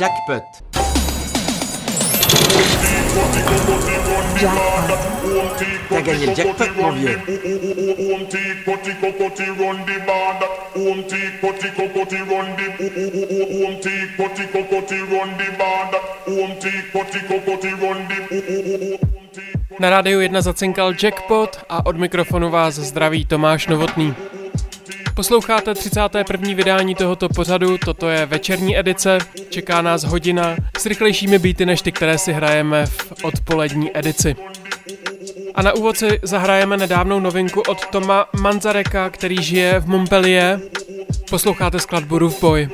Jackpot. T'as gagné le jackpot, mon vieux. Na rádiu 1 zacinkal Jackpot a od mikrofonu vás zdraví Tomáš Novotný. Posloucháte 31. vydání tohoto pořadu, toto je večerní edice, čeká nás hodina s rychlejšími beaty než ty, které si hrajeme v odpolední edici. A na úvod si zahrajeme nedávnou novinku od Toma Manzareka, který žije v Montpellier. Posloucháte skladbu Roof Boy.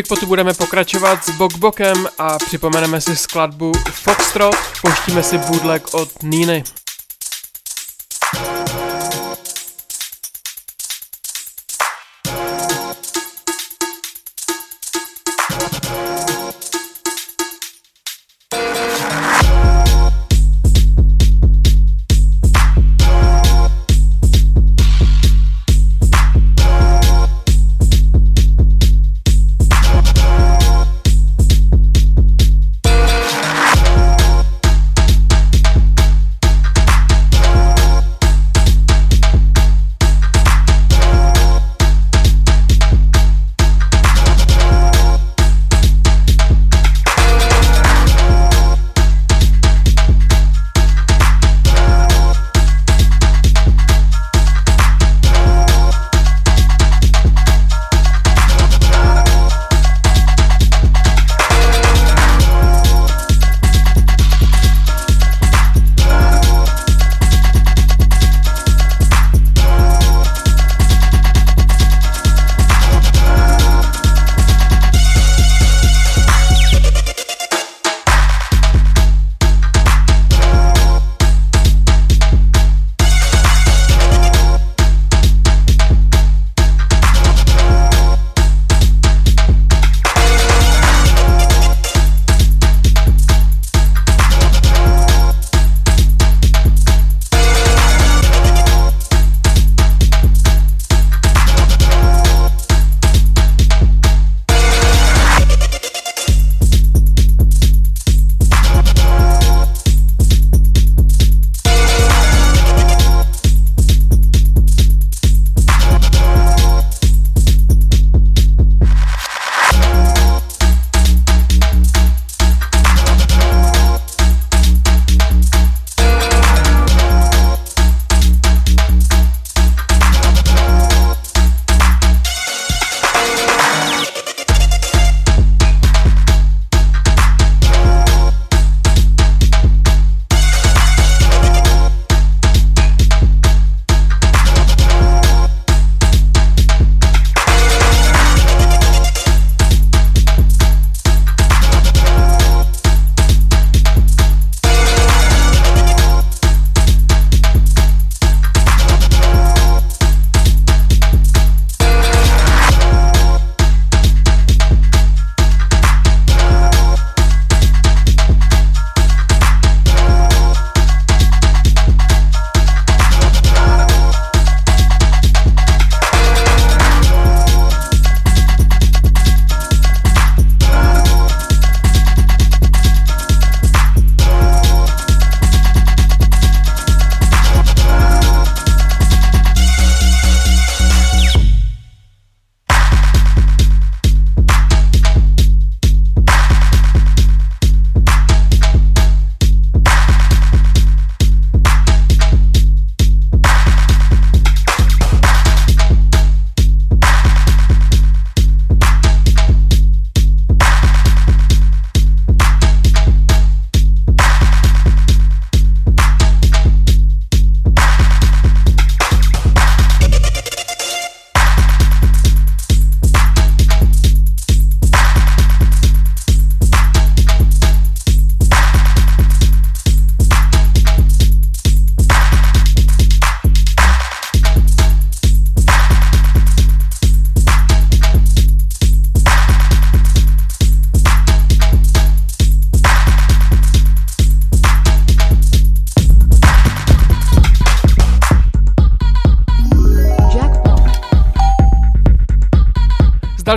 Jackpotu budeme pokračovat s Bokbokem a připomeneme si skladbu Foxtrot, pouštíme si bootleg od Niny.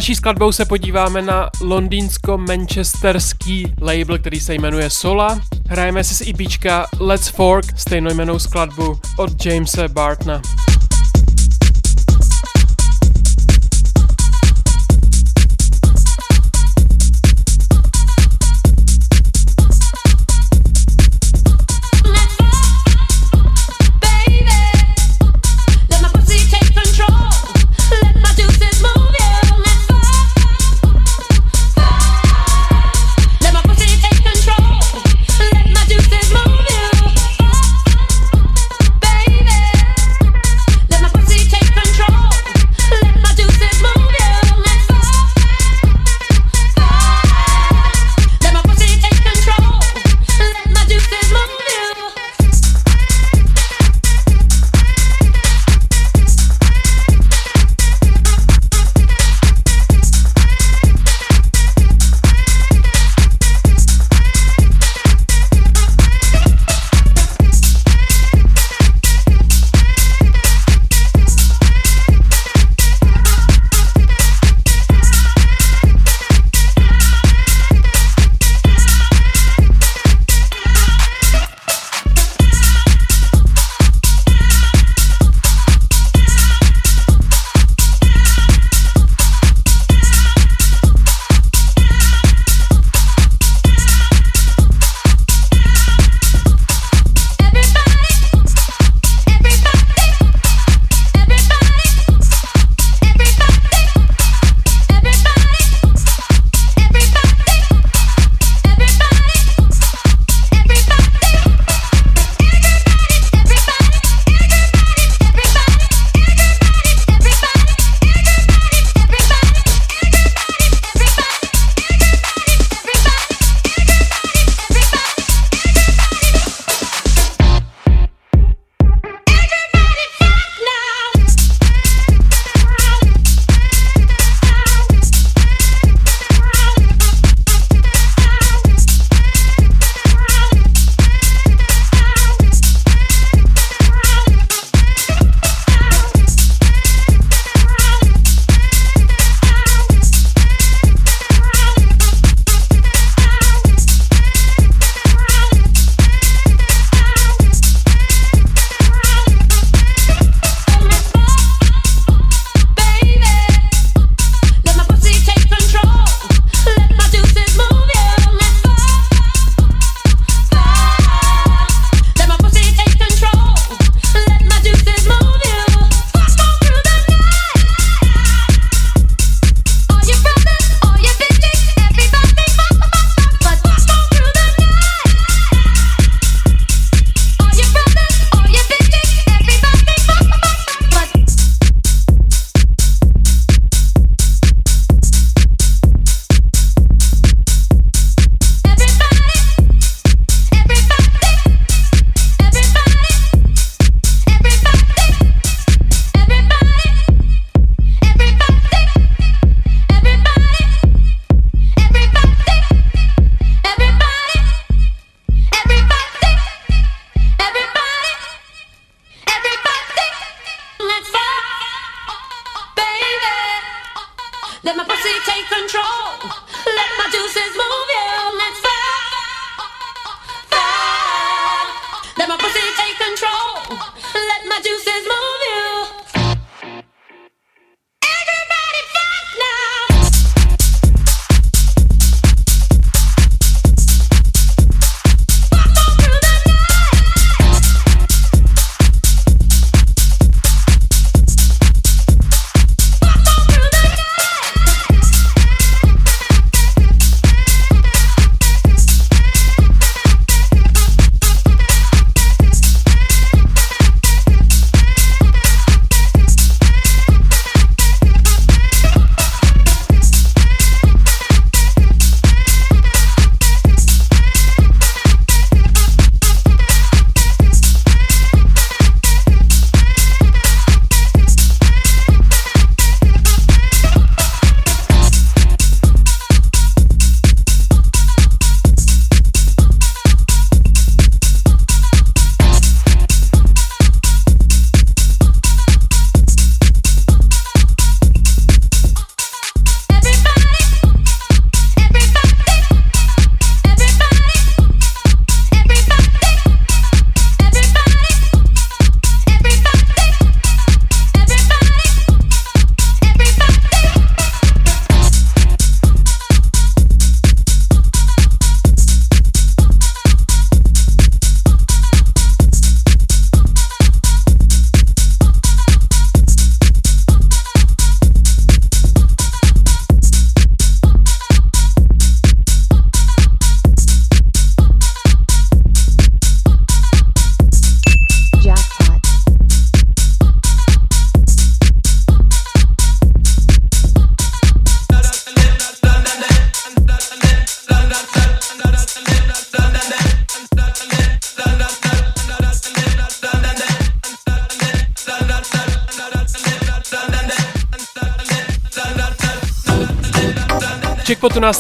Další skladbou se podíváme na londýnsko-manchesterský label, který se jmenuje Sola. Hrajeme si z EPčka Let's Fork, stejnojmenou skladbu od Jamesa Bartna.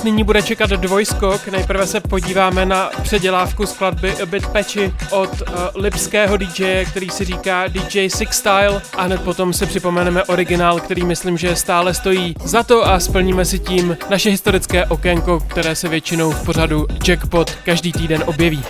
Nyní bude čekat dvojskok. Nejprve se podíváme na předělávku skladby A Bit Patchy od uh, lipského DJ, který si říká DJ Six Style a hned potom si připomeneme originál, který myslím, že stále stojí za to a splníme si tím naše historické okénko, které se většinou v pořadu Jackpot každý týden objeví.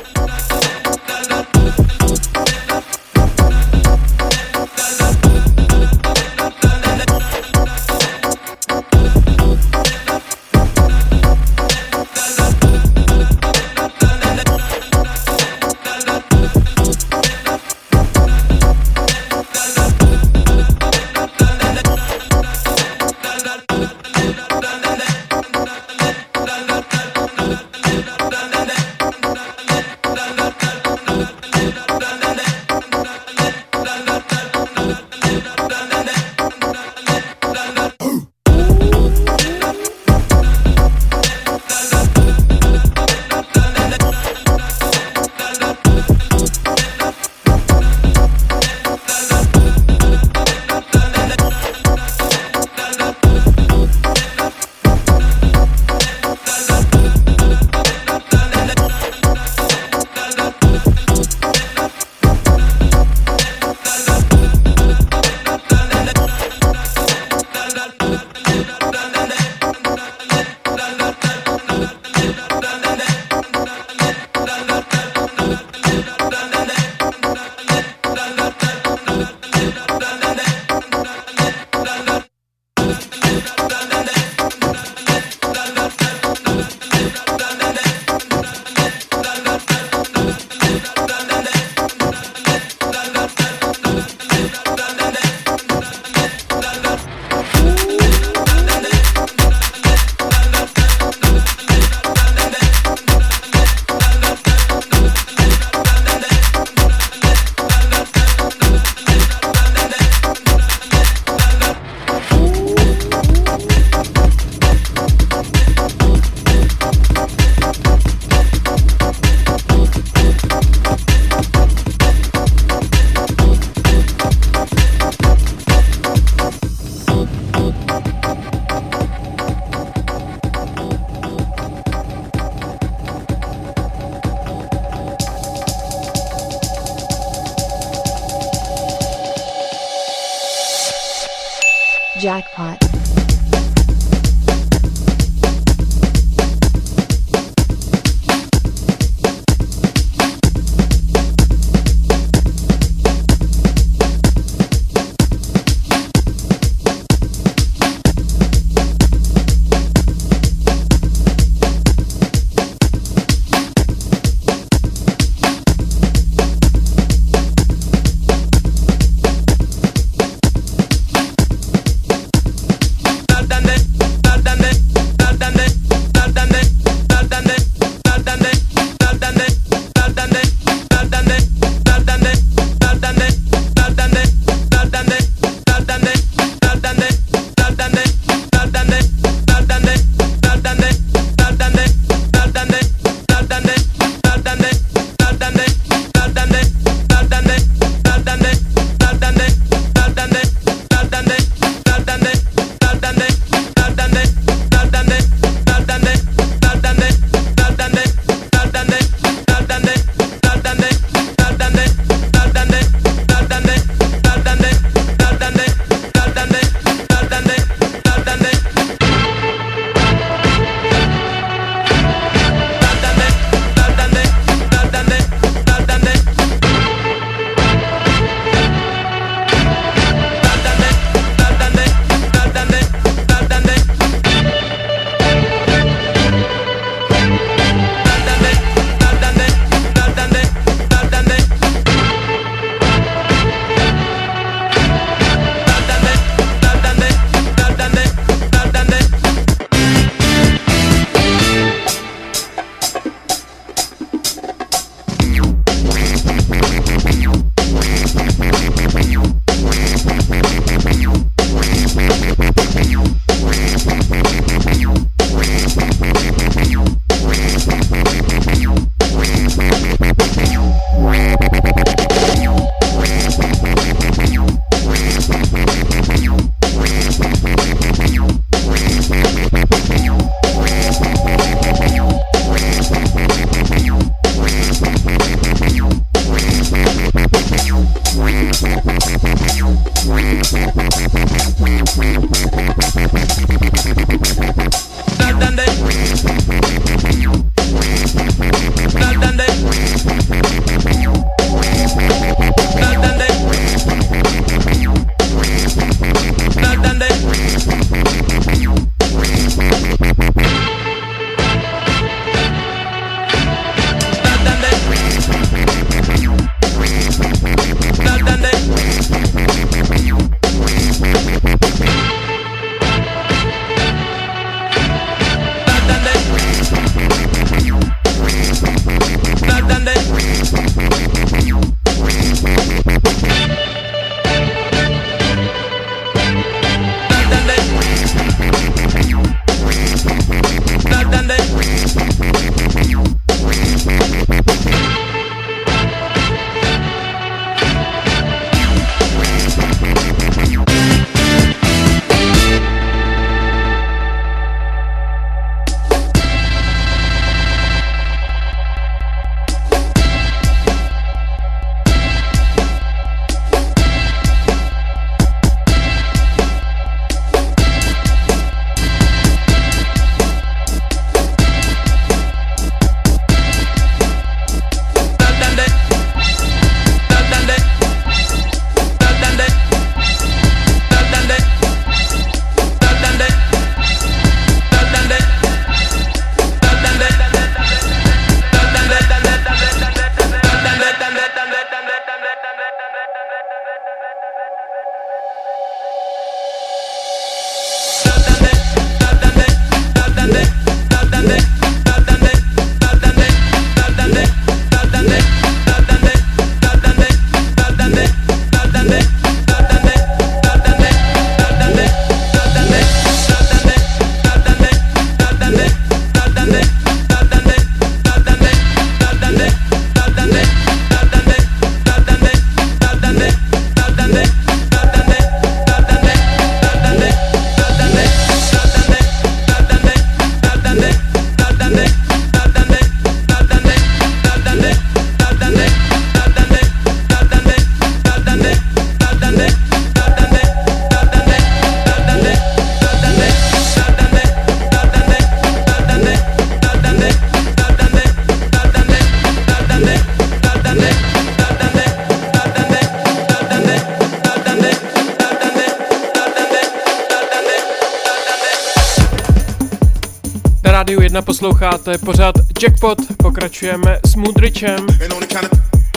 Jackpot, pokračujeme s Moodrichem.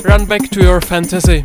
Run back to your fantasy.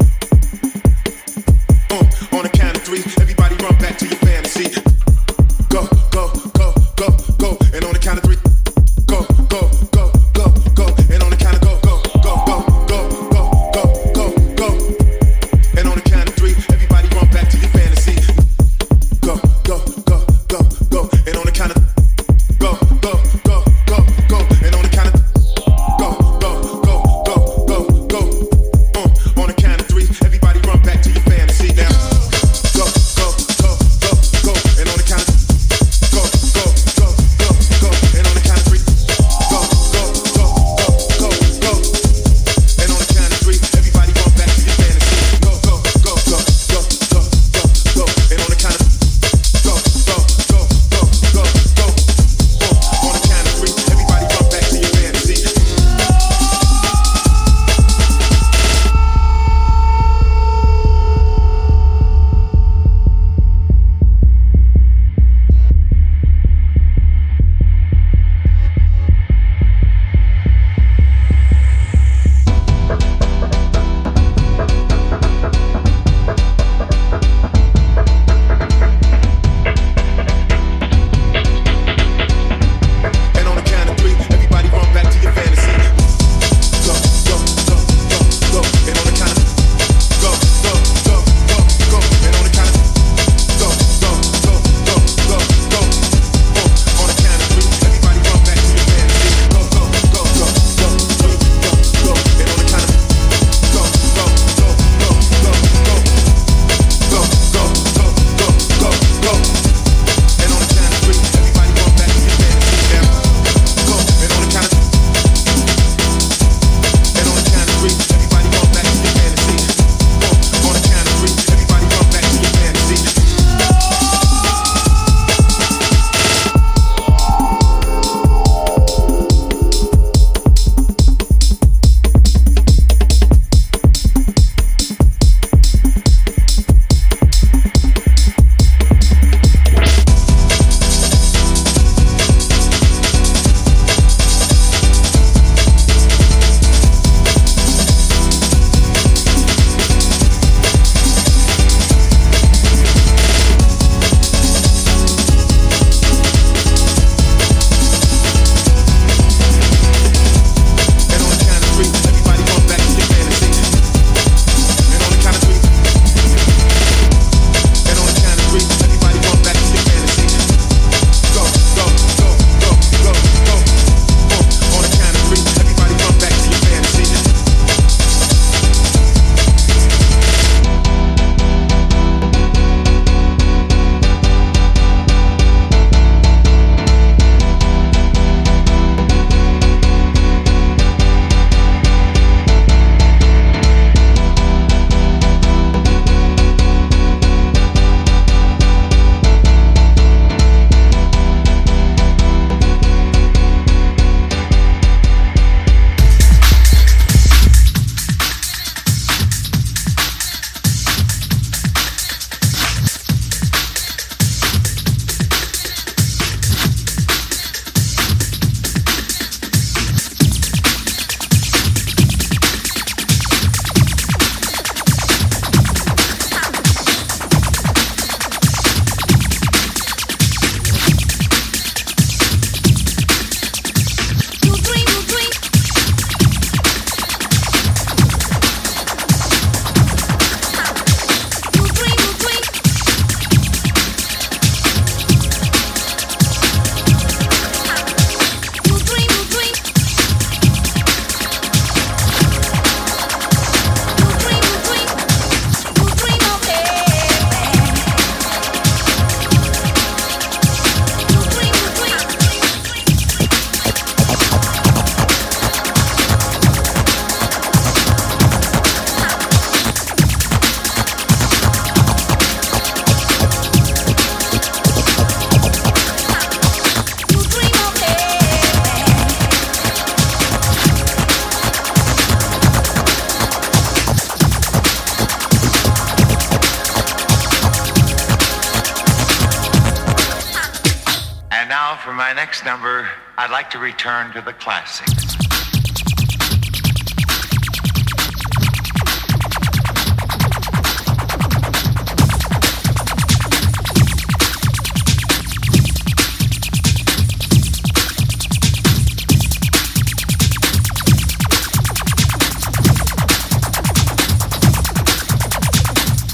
To return to the classics.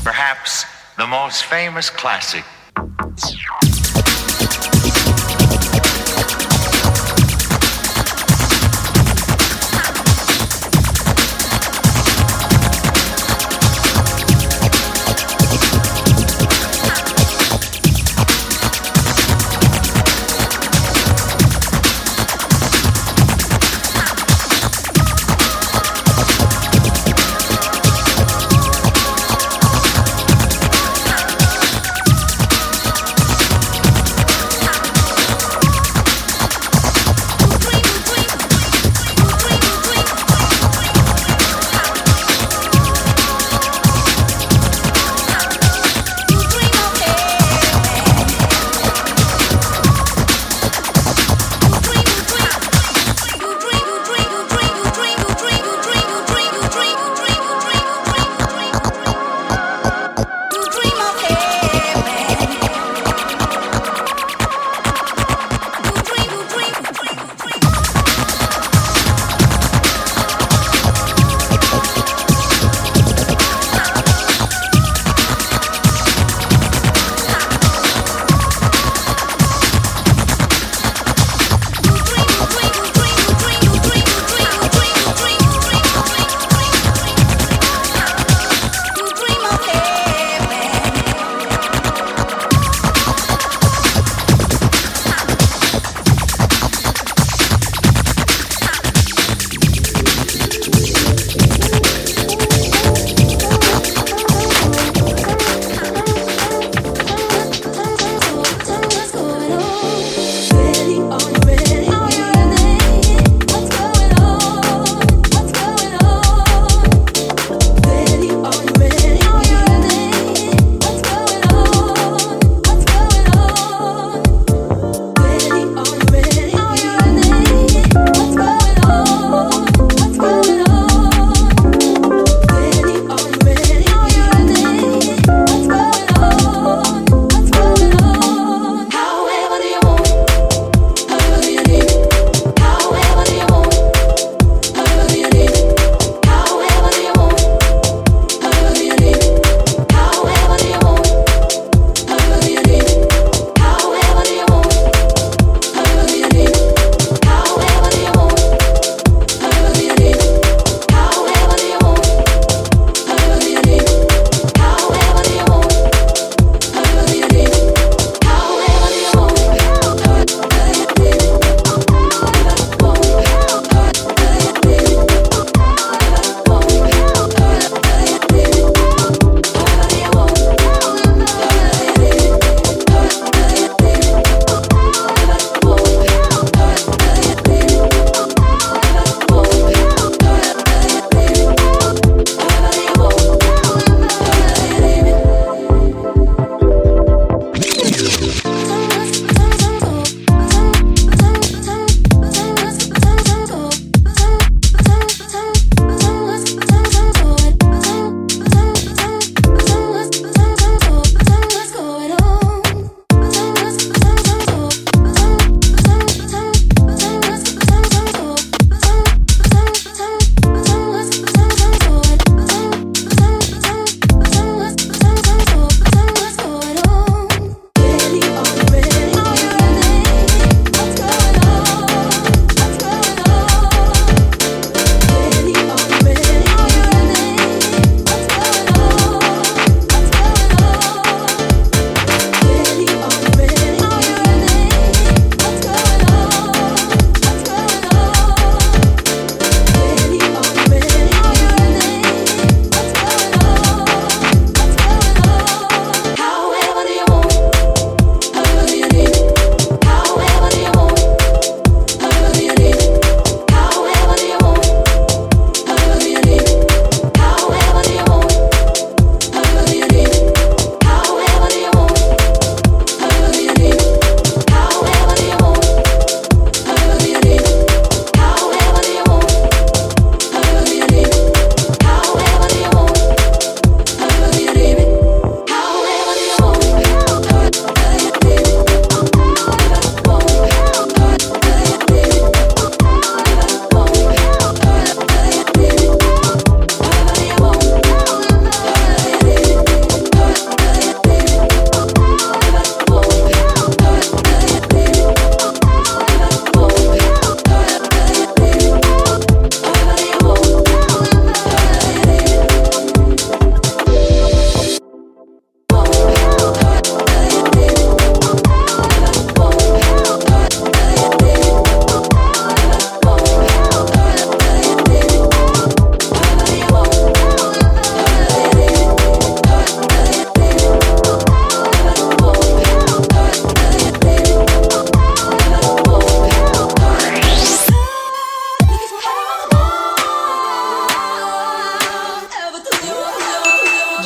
Perhaps the most famous classic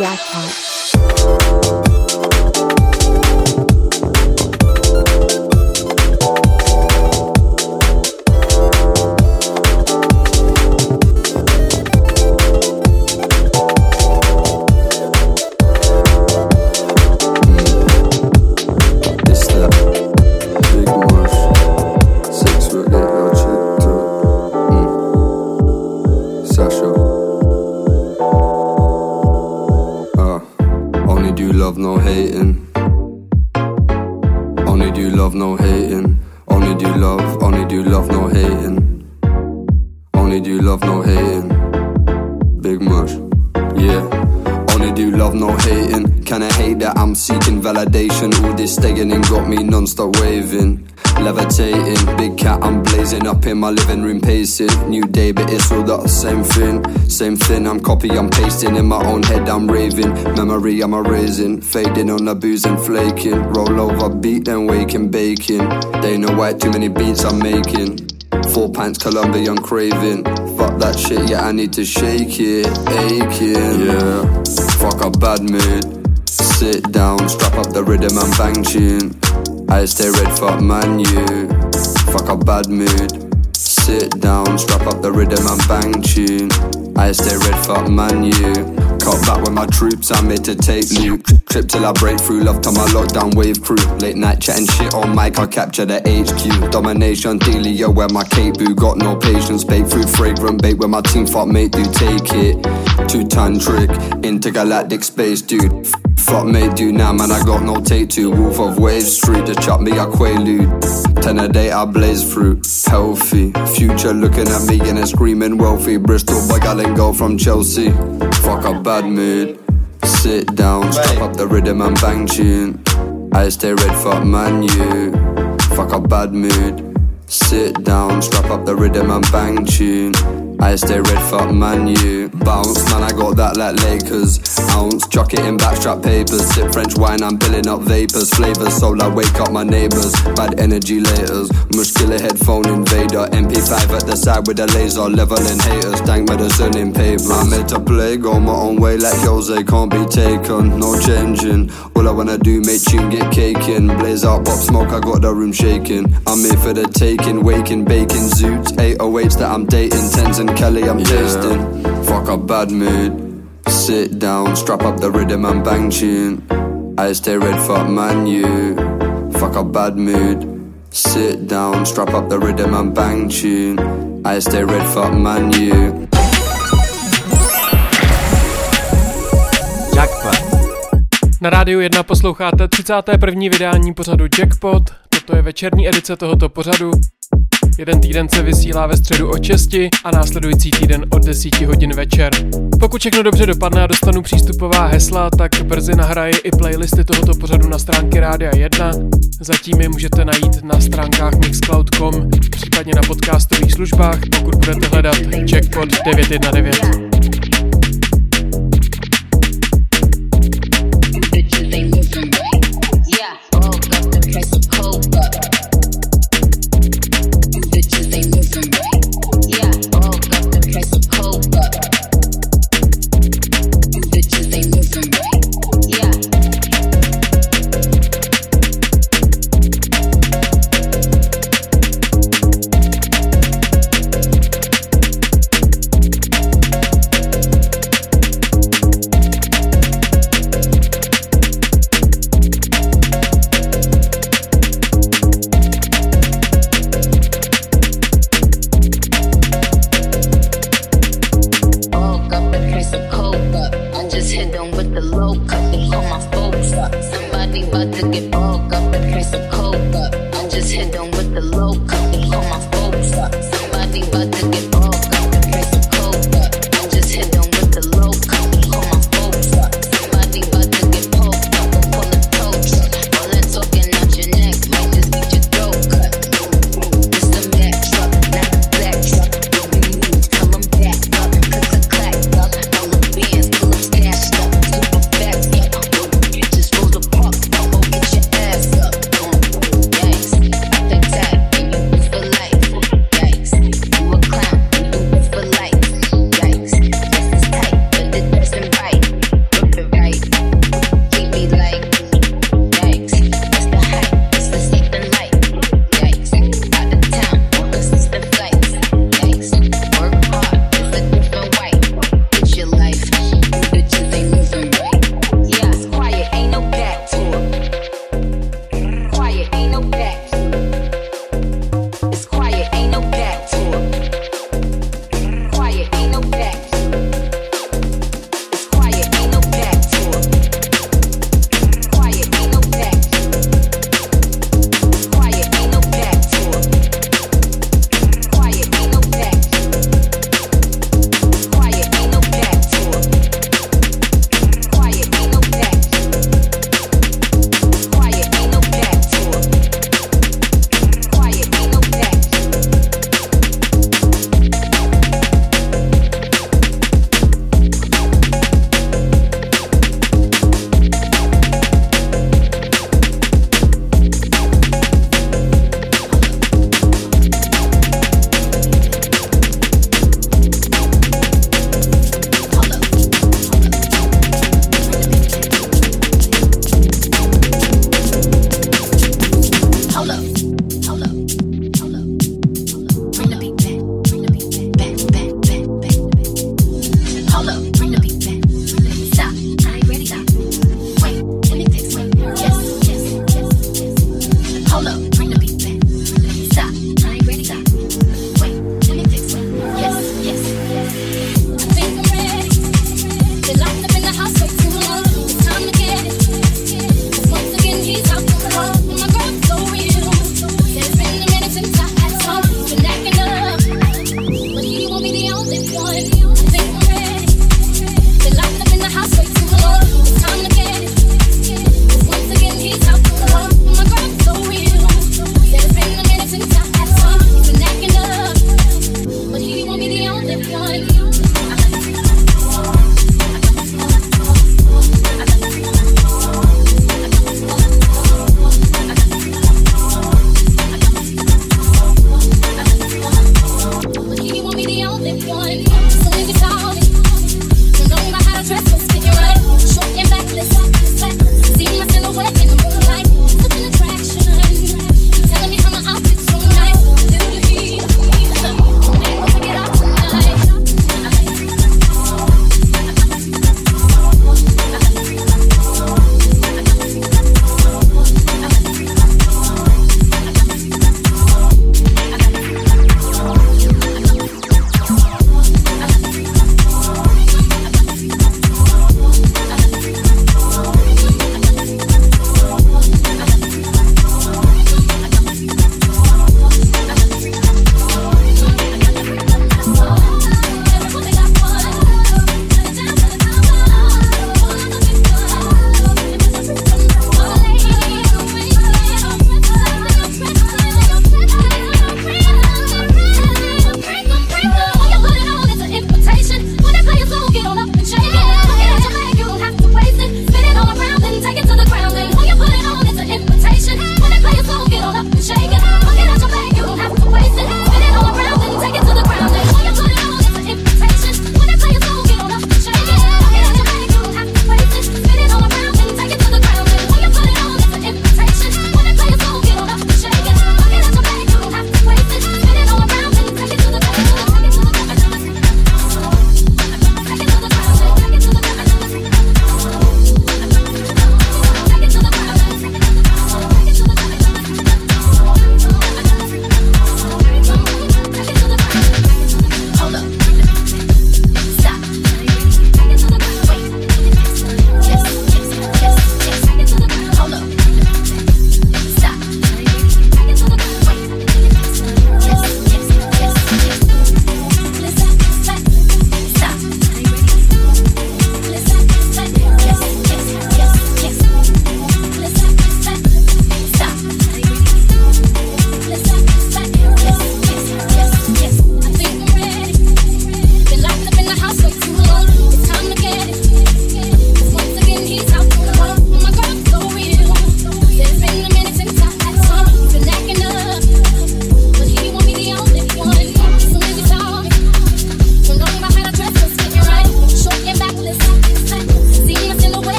Jackpot. New day, but it's all the same thing. Same thing, I'm copy, I'm pasting. In my own head, I'm raving. Memory, I'm erasing. Fading on the booze and flaking. Roll over, beat, then waking, baking. They know why too many beats I'm making. Four pints Colombian craving. Fuck that shit, yeah, I need to shake it. Aching, yeah. Fuck a bad mood. Sit down, strap up the rhythm and bang tune. I stay red, fuck man, you. Fuck a bad mood. Sit down, strap up the rhythm and bang tune. I stay red, fuck man, you. Cut back with my troops, I'm here to take loot. Trip till I break through, love to my lockdown wave crew. Late night chatting shit on mic, I capture the HQ. Domination, dealio, where my cape boo. Got no patience, bake food, fragrant bait, where my team fuck mate do take it. Two ton trick, intergalactic space dude. Fuck mate, do now, man, I got no take two. Wolf of Waves Street, to chop me a quaalude. Ten a day, I blaze through. Healthy, future looking at me and it's screaming wealthy. Bristol boy, gal and go from Chelsea. Fuck a bad mood. Sit down, strap up the rhythm and bang tune. I stay red, fuck man, you. Fuck a bad mood. Sit down, strap up the rhythm and bang tune. I stay red, fuck man, you. Bounce, man, I got that like Lakers. Ounce, chuck it in backstrap papers. Sip French wine, I'm billing up vapors. Flavors, so I wake up my neighbors. Bad energy laters. Mushkilla headphone invader. MP5 at the side with a laser. Leveling haters, dank medicine in paper. I'm here to play, go my own way like Jose. Can't be taken, no changing. All I wanna do, make tune, get caking. Blaze out, pop smoke, I got the room shaking. I'm here for the taking, waking, baking. Zoots, 808s that I'm dating. Tens and Kelly, I'm tasting. Fuck a bad mood. Sit down, strap up the rhythm and bang tune. I stay red, fuck man, you. Fuck a bad mood. Sit down, strap up the rhythm and bang tune. I stay red, fuck man, you. Jackpot. Na rádiu 1 posloucháte 31. vydání pořadu Jackpot. Toto je večerní edice tohoto pořadu. Jeden týden se vysílá ve středu od 6 a následující týden od 10 hodin večer. Pokud všechno dobře dopadne a dostanu přístupová hesla, tak brzy nahraji i playlisty tohoto pořadu na stránky Rádia 1. Zatím je můžete najít na stránkách mixcloud.com, případně na podcastových službách, pokud budete hledat Jackpot 919.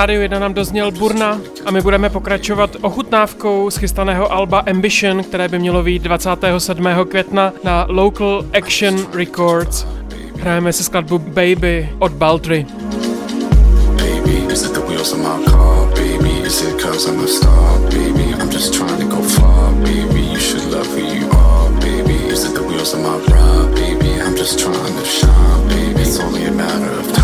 rádiu 1 nám dozněl Burna a my budeme pokračovat ochutnávkou z chystaného alba Ambition, které by mělo být 27. května na Local Action Records. Hrajeme si skladbu Baby od Baltry. Just trying to shine. Baby, it's only a matter of time.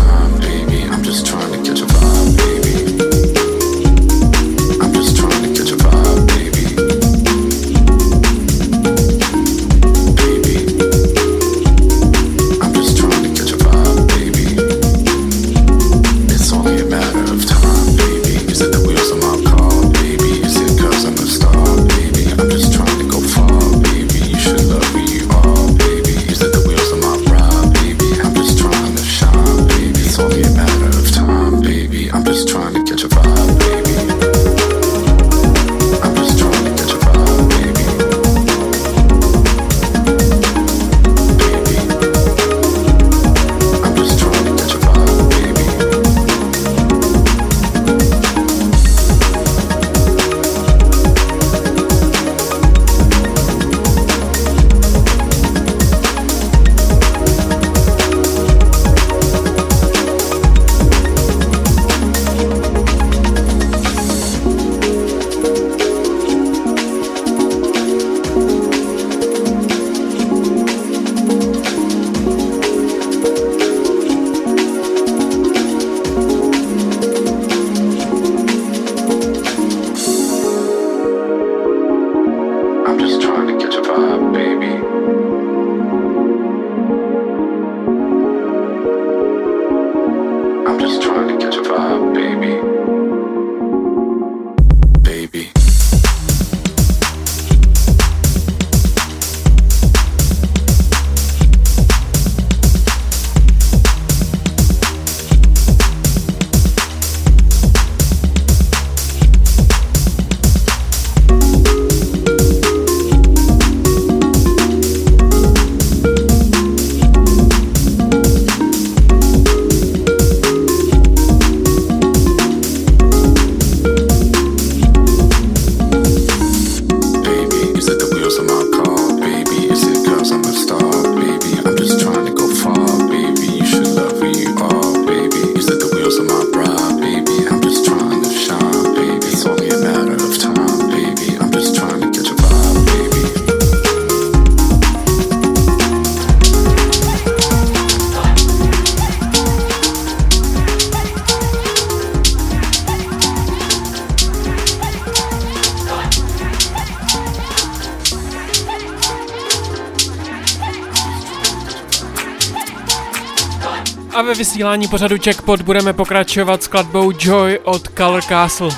Vysílání pořadu Checkpot budeme pokračovat skladbou Joy od Color Castle.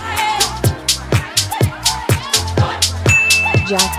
Jack.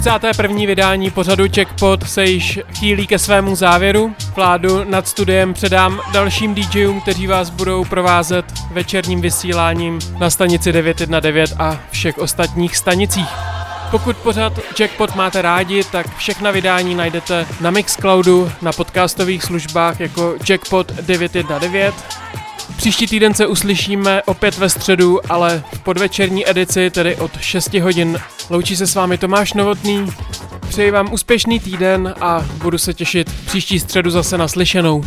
31. vydání pořadu Checkpot se již chýlí ke svému závěru. Vládu nad studiem předám dalším DJům, kteří vás budou provázet večerním vysíláním na stanici 919 a všech ostatních stanicích. Pokud pořád Jackpot máte rádi, tak všechna vydání najdete na Mixcloudu, na podcastových službách jako Jackpot 919. Příští týden se uslyšíme opět ve středu, ale v podvečerní edici, tedy od 6 hodin. Loučí se s vámi Tomáš Novotný. Přeji vám úspěšný týden a budu se těšit příští středu zase naslyšenou.